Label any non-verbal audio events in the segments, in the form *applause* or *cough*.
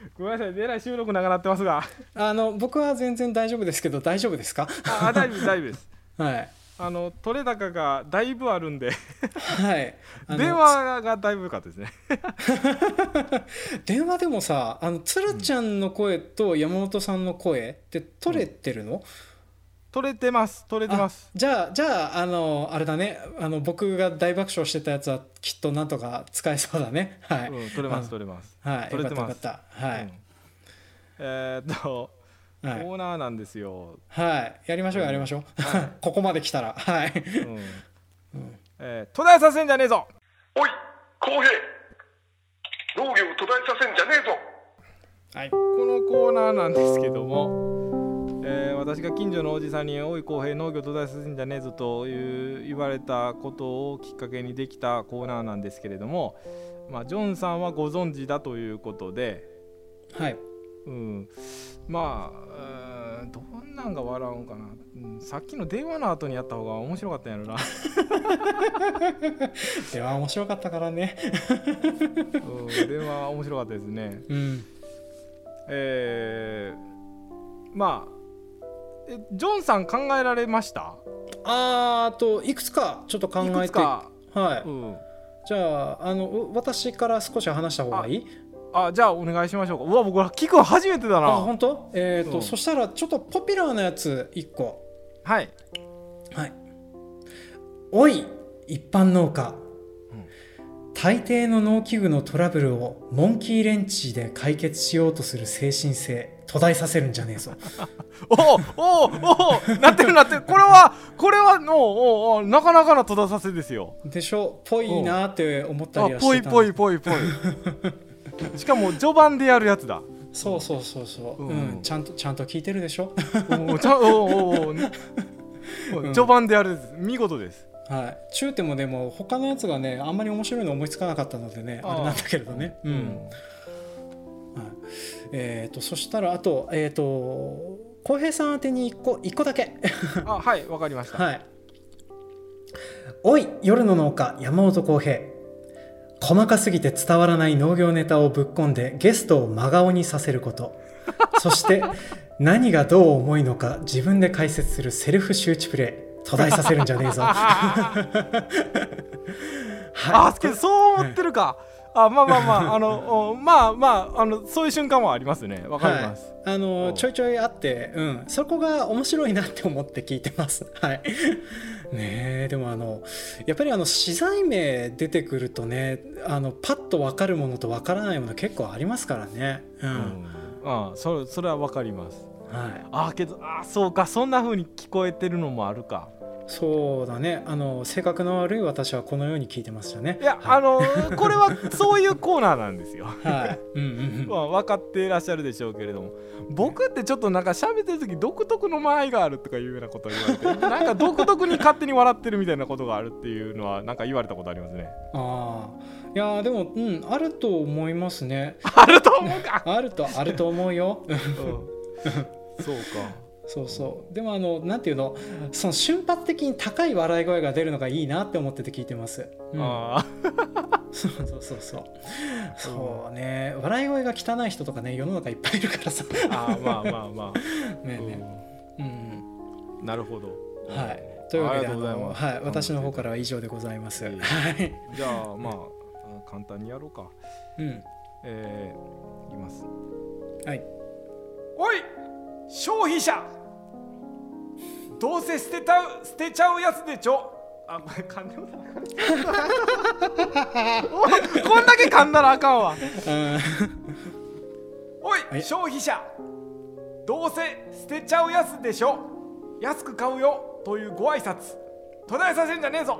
*laughs* ごめんなさい。えらい収録長なってますが。あの僕は全然大丈夫ですけど大丈夫ですか？ああ大丈夫大丈夫です。*laughs* はい。あの取れ高がだいぶあるんで。はい。電話がだいぶ良かったですね。*laughs* 電話でもさあのつるちゃんの声と山本さんの声って取れてるの、取れてます取れてます。じゃあじゃああのあれだね。あの僕が大爆笑してたやつはきっとなんとか使えそうだね。*laughs* はい、うん、取れます取れます。はい取れてます。よかったよかった。はい、うん。えーっと、はい。コーナーなんですよ、はい、やりましょうやりましょう、はい。*laughs* ここまで来たら。はい。うん。*laughs* えー途絶えさせんじゃねえぞ。おい公平。農業途絶えさせんじゃねえぞ。はい。このコーナーなんですけども、えー私が近所のおじさんに「おい公平農業途絶えさせんじゃねえぞ」という言われたことをきっかけにできたコーナーなんですけれども、まあ、ジョンさんはご存知だということで、はい。うん、まあうーんどんなんが笑うんかな、うん、さっきの電話の後にやった方が面白かったんやろな、*laughs* では面白かったからね。うん、電話面白かったですね。うん。えー、まあえジョンさん考えられました？あーあといくつかちょっと考いえてはい、うん、じゃああのう私から少し話した方がいい？あじゃあお願いしましょうか。うわ僕聞くの初めてだあな本当？えっ、と、うん。そしたらちょっとポピュラーなやつ1個。はい。はい。おい一般農家、大抵の農機具のトラブルをモンキーレンチで解決しようとする精神性途絶えさせるんじゃねえぞ。*laughs* おおおおなってるなってる。これはこれはおおおなかなかな戸田させですよ。でしょ？ぽいなって思ったありはしてたぽいぽいぽいぽい。*laughs* しかも序盤でやるやつだ。そうそうそうそう、ううん。んちゃんとちゃんと聞いてるでしょ？おおちゃんおおおお序盤でやる見事です。はい。中でもでも他のやつがねあんまり面白いの思いつかなかったのでねあれなんだけれどね。うん、はい、えっ、とそしたらあとえっ、と浩平さん宛てに1個一個だけ。あはいわかりました、はい。おい夜の農家山本浩平。細かすぎて伝わらない農業ネタをぶっ込んでゲストを真顔にさせること。そして *laughs* 何がどう重いのか自分で解説するセルフ周知プレイ。途絶えさせるんじゃねえぞ。*laughs* あけどそう思ってるか、あまあまあまああのおまあまああのそういう瞬間はありますね。わかります、はい、あうん。のちょいちょいあって、うん、そこが面白いなって思って聞いてます。*laughs* はい、ねえでもあのやっぱりあの資材名出てくるとねあのパッと分かるものと分からないもの結構ありますからね。うん。うん。あそそれはわかります。はい、あけどあそうかそんな風に聞こえてるのもあるかそうだね。あの性格の悪い私はこのように聞いてましたね。いや、はい。あのこれはそういうコーナーなんですよ。*laughs* はい。うんうんうん。まあ、分かっていらっしゃるでしょうけれども。僕ってちょっとなんか喋ってる時独特の間合いがあるとかいうようなことを言われてなんか独特に勝手に笑ってるみたいなことがあるっていうのはなんか言われたことありますね。ああいやーでもうんあると思いますね。*laughs* あると思うか、あるとあると思うよ。うん、そうかそうそう。でもあのなんていうの？その瞬発的に高い笑い声が出るのがいいなって思ってて聞いてます、うん。あ *laughs* そうそうそうそう。そうね。笑い声が汚い人とかね世の中いっぱいいるからさ。ーあーまあまあまあ、*laughs* ねえねうえうんん、なるほど。はい。というわけでありがとうございます。あのはい、私の方からは以上でございます。はい。じゃあまああ簡単にやろうか。うん。えー、いきます。はい。おい消費者どうせ捨てたう捨てちゃうやつでちょ？あこれ噛んでも *laughs* こんだけ噛んだらあかんわ。うん。おい、はい。消費者。どうせ捨てちゃうやつでしょ？安く買うよというご挨拶。途絶えさせんじゃねえぞ。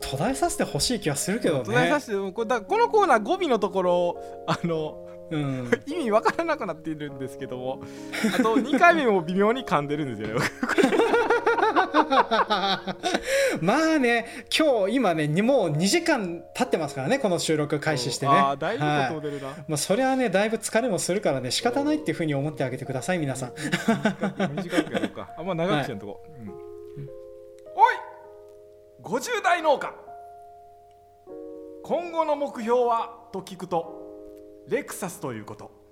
途絶えさせてほしい気はするけどね。途絶えさせてこれだこのコーナー語尾のところあのうん、意味わからなくなっているんですけども。あと2回目も微妙に噛んでるんですよね。*laughs* まあね今日今ねにもう2時間経ってますからねこの収録開始してね。ああだいぶはい飛んでるな、まあ、それはねだいぶ疲れもするからね仕方ないっていうふうに思ってあげてください皆さん。短くやろうか。あんま長くしやんとこ、う。ん。おい50代農家。今後の目標は？と聞くとレクサスということ。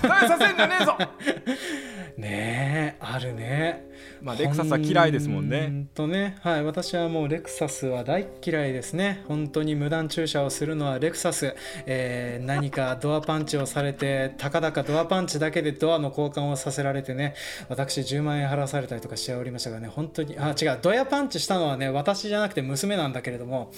答えさせんじゃねえぞ。*laughs* ねえあるね。まあレクサスは嫌いですもんほねんとね。はい私はもうレクサスは大嫌いですね。本当に無断駐車をするのはレクサス、えー何かドアパンチをされてたかだかドアパンチだけでドアの交換をさせられてね私10万円払わされたりとかしておりましたがね。本当にあ違う。ドアパンチしたのはね私じゃなくて娘なんだけれども。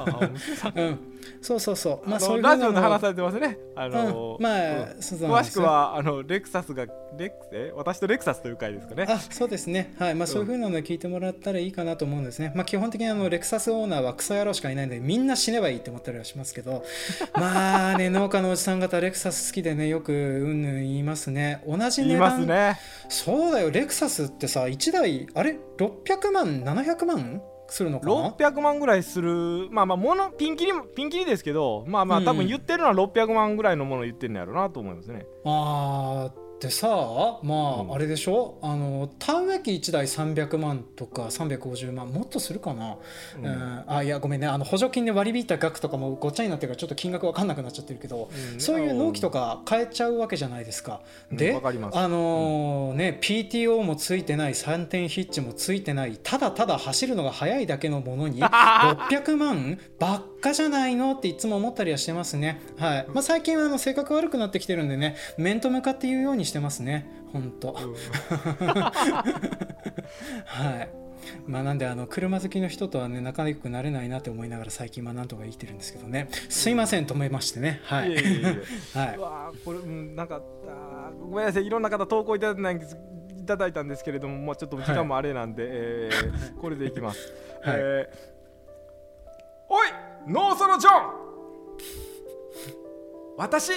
*laughs* うんそうそうそう。まああそういうの。ラジオで話されてますね。あの、うん。まあうん。詳しくはあのレクサスがレクえ？私とレクサスという回ですかね。あそうですね、はい。まあ、そういうふうなのを聞いてもらったらいいかなと思うんですね、まあ、基本的にあのレクサスオーナーはクソ野郎しかいないのでみんな死ねばいいって思ったりはしますけど。*laughs* まあね農家のおじさん方レクサス好きでねよくうんぬん言いますね。同じ言い値段、ますね。そうだよ。レクサスってさ1台あれ？600万？700万？するのかな？600万ぐらいする。まあまあものピンキリピンキリですけどまあまあうん。多分言ってるのは600万ぐらいのものを言ってるんやろうなと思いますねあーでさまあ、うん。あれでしょ？あの田植え機1台300万とか350万もっとするかな、うん。うん。あいやごめんね。あの補助金で割り引いた額とかもごっちゃになってるからちょっと金額分かんなくなっちゃってるけど、うん。そういう納期とか変えちゃうわけじゃないですか。うん。であのーね PTO もついてない3点ヒッチもついてないただただ走るのが速いだけのものに *laughs* 600万ばっかじゃないの？っていつも思ったりはしてますね。はい。まあ、最近はあの性格悪くなってきてるんでね面と向かって言うようにしてますね。本当。うん *laughs* はい。まあなんであの車好きの人とはね仲良くなれないなって思いながら最近まあなんとか生きてるんですけどね。すいません止めましてね。はい。いえいえいえ。*laughs* はい。うわーこれ、うん、なんかあーごめんなさい。いろんな方投稿いただいたんですいただいたんですけれども、まあ、ちょっと時間もあれなんで、えーこれでいきます、*laughs* はい。えーおいノーソロジョン。私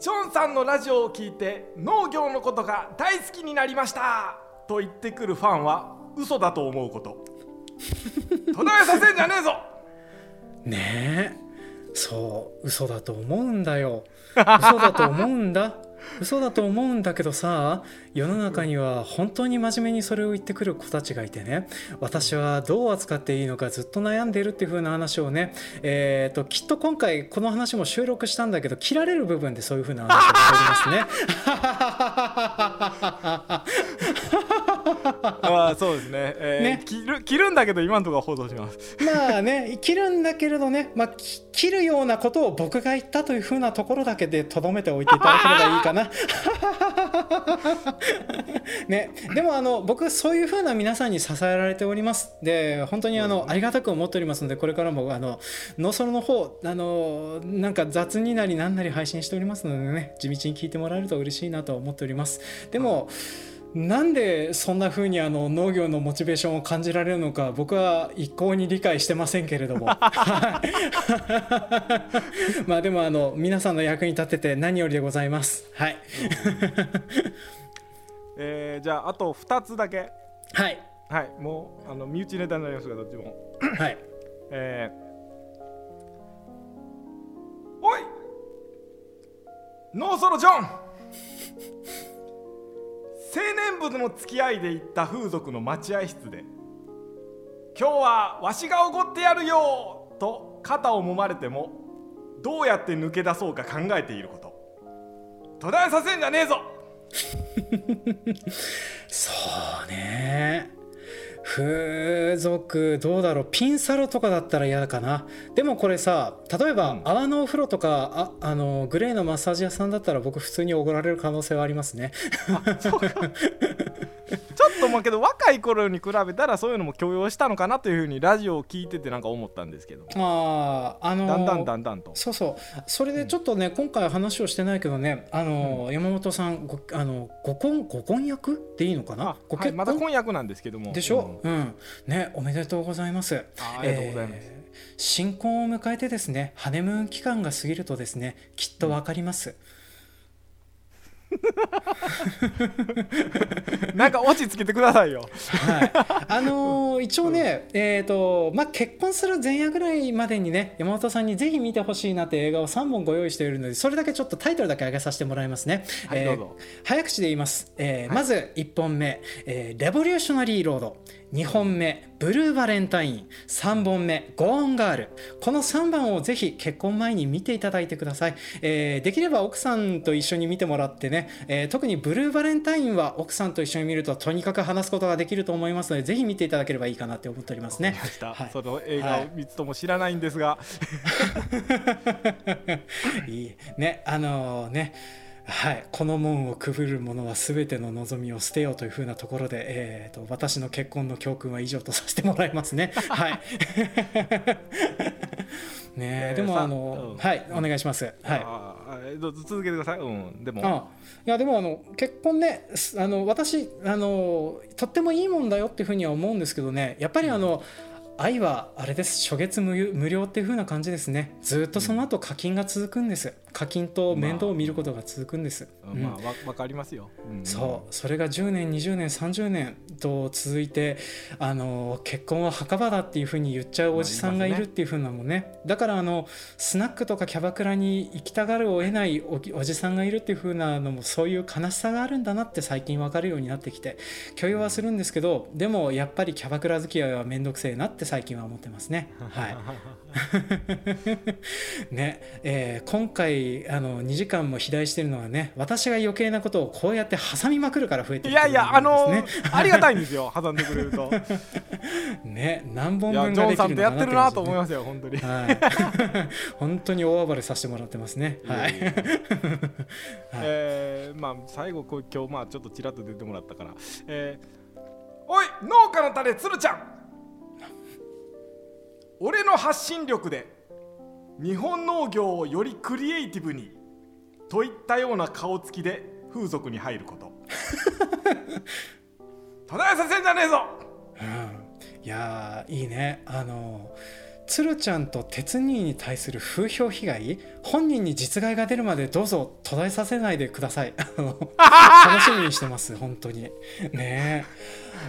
ジョンさんのラジオを聞いて農業のことが大好きになりました。と言ってくるファンは嘘だと思うこと。途絶えさせんじゃねえぞ。ねえ。そう嘘だと思うんだよ。嘘だと思うんだ。嘘だと思うんだけどさ世の中には本当に真面目にそれを言ってくる子たちがいてね。私はどう扱っていいのかずっと悩んでいるっていう風な話をねえー、ときっと今回この話も収録したんだけど切られる部分でそういう風な話をしておりますね。*laughs* ああそうですね,、えーね。切る切るんだけど今のところは報道します。まあね切るんだけれどね、まあ、き切るようなことを僕が言ったというふうなところだけでとどめておいていただければいいかな。ね、でもあの僕そういうふうな皆さんに支えられております。で本当にあのありがたく思っておりますのでこれからもあのノーソロの方あのなんか雑になりなんなり配信しておりますのでね地道に聞いてもらえると嬉しいなと思っております。でも、なんでそんな風にあの農業のモチベーションを感じられるのか僕は一向に理解してませんけれども。は *laughs* い *laughs* まあでもあの皆さんの役に立てて何よりでございます。はい。*laughs* えーじゃああと2つだけ。はい。はい。もうあの身内ネタになりますがどっちも。はい。えーおい！ノーソロジョン！青年部の付き合いで行った風俗の待合室で今日はわしがおごってやるよと肩を揉まれてもどうやって抜け出そうか考えていること。途絶えさせんじゃねえぞ。*laughs* そうね。風俗どうだろう？ピンサロとかだったら嫌かな。でもこれさ例えば、うん。泡のお風呂とかああのグレーのマッサージ屋さんだったら僕普通におごられる可能性はありますねとまあけど若い頃に比べたらそういうのも許容したのかなというふうにラジオを聞いててなんか思ったんですけど。あーあのだんだんだんだんと。そうそう。それでちょっとね、今回話をしてないけどねあの、山本さんごあのご婚ご婚約っていいのかな？あはい、ご結婚、まだ婚約なんですけども。でしょ、うん。ねおめでとうございます。あありがとうございます、えー新婚を迎えてですねハネムーン期間が過ぎるとですねきっとわかります、*laughs* なんかオチつけてくださいよ。はい、あのー一応ね、えーとまあ、結婚する前夜ぐらいまでにね山本さんにぜひ見てほしいなって映画を3本ご用意しているのでそれだけちょっとタイトルだけ上げさせてもらいますね、え早口で言います、えーはい。まず1本目、えーレボリューショナリーロード」2本目「ブルーバレンタイン」3本目「ゴーンガール」この3番をぜひ結婚前に見ていただいてください、えーできれば奥さんと一緒に見てもらってね、えー特にブルーバレンタインは奥さんと一緒に見るととにかく話すことができると思いますのでぜひ見ていただければいいかなって思っておりますね。ました、はい。その映画を3つとも知らないんですが、*laughs* いい。ねあのねはい、この門をくぐる者は全ての望みを捨てようというふうなところで、えー、と私の結婚の教訓は以上とさせてもらいますね。*laughs* はい。*laughs* ねえでもさあの、うん。はい。お願いします。はい。どうぞ続けてください、うん、でも。あいやでもあの結婚ねすあの私あのとってもいいもんだよっていうふうには思うんですけどね。やっぱりあの、愛はあれです。初月無無料っていう風な感じですね。ずっとその後課金が続くんです。課金と面倒を見ることが続くんです、うんまあわ分かりますよ、うん。そう。それが10年20年30年と続いてあの結婚は墓場だっていう風に言っちゃうおじさんがいるっていう風なのもね。だからあのスナックとかキャバクラに行きたがるを得ないおおじさんがいるっていう風なのもそういう悲しさがあるんだなって最近分かるようになってきて許容はするんですけどでもやっぱりキャバクラ付き合いは面倒くせえなって最近は思ってますね。*laughs* はい。*laughs* ねえー今回あの2時間も肥大してるのはね私が余計なことをこうやって挟みまくるから増えてるいやいや、あのね。ーありがたいんですよ、挟んでくれると。*laughs* ね何本分ジョンさんができるのとやってるなと思いまますよ、本当に。す、はい、本当に大暴れさせてもらってますね。はい。えーまあ、最後今日まあちょっとちらっと出てもらったから、えーおい農家の種つるちゃん俺の発信力で日本農業をよりクリエイティブにといったような顔つきで風俗に入ること。*laughs* 途絶えさせんじゃねえぞ！うん。いやーいいね。あの鶴ちゃんと鉄兄に対する風評被害？本人に実害が出るまでどうぞ途絶えさせないでください。*laughs* 楽しみにしてます本当に。ねえ。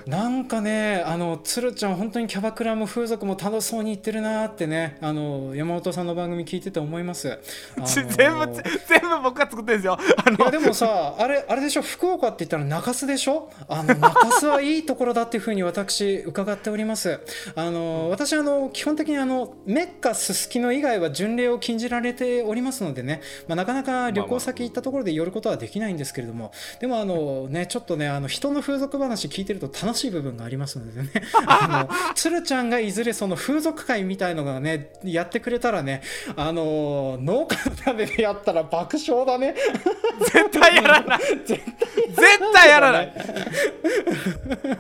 なんかねあの鶴ちゃん本当にキャバクラも風俗も楽しそうに行ってるなーってねあの山本さんの番組聞いてて思います、あのち全部全部僕が作ってるんですよ。いやでもさあれあれでしょ？福岡って言ったら中洲でしょ？あの中洲はいいところだっていうふうに私伺っております。あの私あの基本的にあのメッカすすきの以外は巡礼を禁じられておりますのでね、まあ、なかなか旅行先行ったところで寄ることはできないんですけれども。でもあのねちょっとねあの人の風俗話聞いてると楽しい部分がありますのでね。*laughs* あの鶴ちゃんがいずれその風俗会みたいのがねやってくれたらねあの農家のためでやったら爆笑だね。*laughs* 絶対やらない。絶対やらない。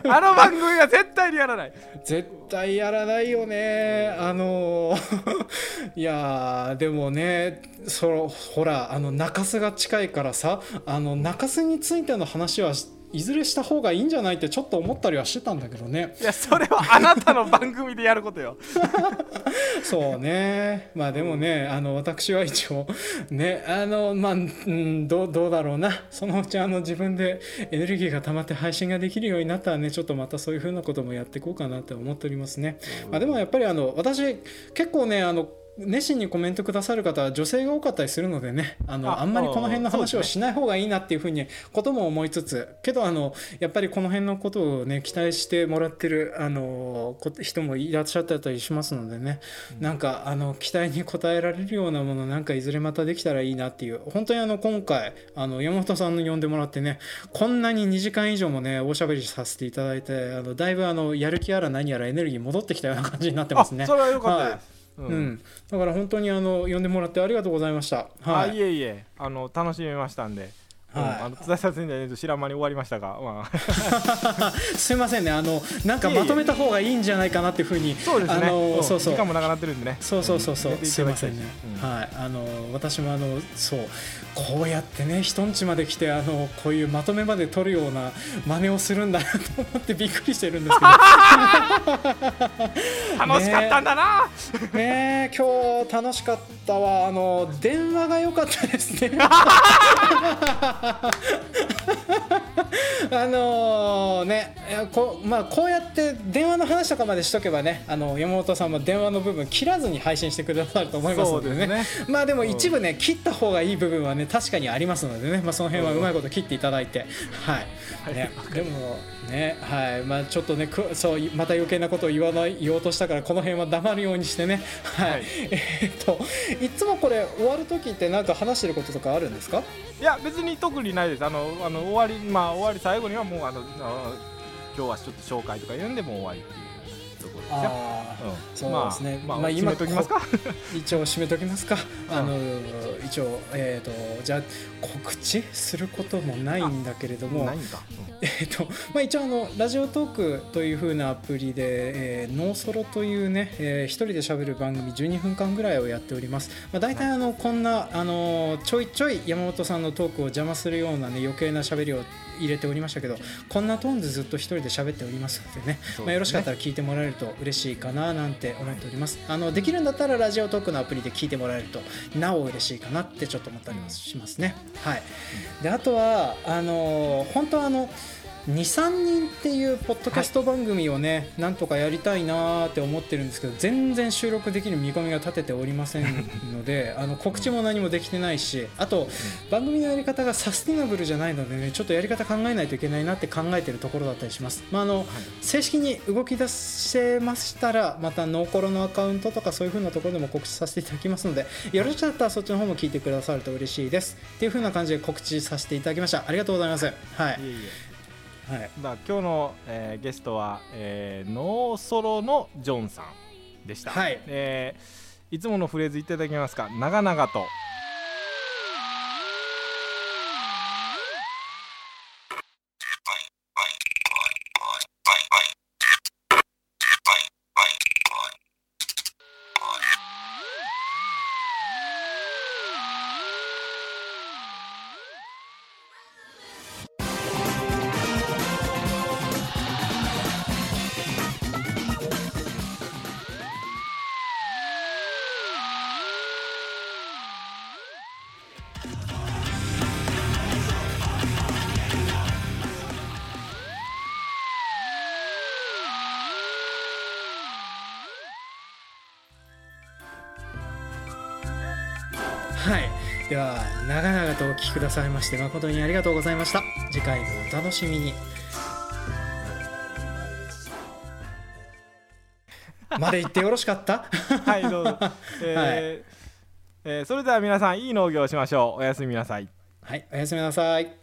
あの番組は絶対にやらない。絶対やらないよね。あの *laughs* いやーでもねそのほらあの中洲が近いからさあの中洲についての話はいずれした方がいいんじゃないってちょっと思ったりはしてたんだけどね。いやそれはあなたの番組でやることよ *laughs* そうね。まあでもねあの私は一応ねあのまあ、うん、どうどうだろうな。そのうちあの自分でエネルギーが溜まって配信ができるようになったらねちょっとまたそういう風なこともやっていこうかなって思っておりますね、まあ、でもやっぱりあの私結構ねあの熱心にコメントくださる方は女性が多かったりするのでねあのああんまりこの辺の話をしない方がいいなっていうふうにことも思いつつけどあのやっぱりこの辺のことをね期待してもらってるあのこ人もいらっしゃったりしますのでね、なんかあの期待に応えられるようなものなんかいずれまたできたらいいなっていう本当にあの今回あの山本さんの呼んでもらってねこんなに2時間以上もねおしゃべりさせていただいてあのだいぶあのやる気やら何やらエネルギー戻ってきたような感じになってますねあ。それは良かったです、ううん、だから本当にあの呼んでもらってありがとうございました。はい。あいえいえ。あの楽しめましたんで、うんはいあの津田さんじゃねえと知らん間に終わりましたが、まあ、*laughs* すいませんね。あのなんかまとめた方がいいんじゃないかなっていうふうにそうですね、あのうん。そうそう。時間も長くなってるんでね。そうそうそうそう、寝ていすいませんね。はい。あの私もあのそうこうやってね人ん家まで来てあのこういうまとめまで取るような真似をするんだなと思ってびっくりしてるんですけ *laughs* 楽しかったんだな、どねえ今日楽しかったわ。あの電話が良かったですね *laughs* *laughs* あのねこう,、まあ、こうやって電話の話とかまでしとけばねあの山本さんも電話の部分切らずに配信してくださると思いますのでね、ね、まあでも一部ね切った方がいい部分はね確かにありますのでね、まあ、その辺はうまいこと切っていただいて、はい。ね、でもねはい。まあちょっとねそうまた余計なことを言わない言おうとしたからこの辺は黙るようにしてね。はい、はい、*laughs* えっといつもこれ終わる時って何か話してることとかあるんですか？いや別に特にないです。あのあの終わりまあ終わり最後にはもうあの今日はちょっと紹介とか言うんでもう終わりっていうところですよ。そうですね。まあ、まあ、今ときますか？一応締めときますか。*laughs* あの一応えっ、ー、とじゃあ告知することもないんだけれども、ないんだ。*laughs* えっ、ー、とまあ一応あのラジオトークという風なアプリで、えー、ノーソロというね、えー、一人で喋る番組12分間ぐらいをやっております。まあ大体あのこんなあのちょいちょい山本さんのトークを邪魔するようなね余計な喋りを入れておりましたけどこんなトーンでずっと一人で喋っておりますのでね、ね、まあ、よろしかったら聞いてもらえると嬉しいかななんて思っております。あのできるんだったらラジオトークのアプリで聞いてもらえるとなお嬉しいかなってちょっと思ったりもしますね。はい。であとはあの本当はあの23人っていうポッドキャスト番組をね、はい、なんとかやりたいなって思ってるんですけど全然収録できる見込みが立てておりませんので *laughs* あの告知も何もできてないしあと、番組のやり方がサスティナブルじゃないのでねちょっとやり方考えないといけないなって考えてるところだったりします、まああの、はい、正式に動き出せましたらまたノーコロのアカウントとかそういう風なところでも告知させていただきますのでよろしかったらそっちの方も聞いてくださると嬉しいです。っていう風な感じで告知させていただきました。ありがとうございます。はいはい、だ今日の、えー、ゲストは、えー、ノーソロのジョンさんでした、はい。えー、いつものフレーズいただけますか？長々とでは長々とお聞きくださいまして誠にありがとうございました。次回もお楽しみに。*laughs* まで言ってよろしかった？はいどうぞ、*laughs* えーはい。えー、それでは皆さんいい農業をしましょう。おやすみなさい。はいおやすみなさい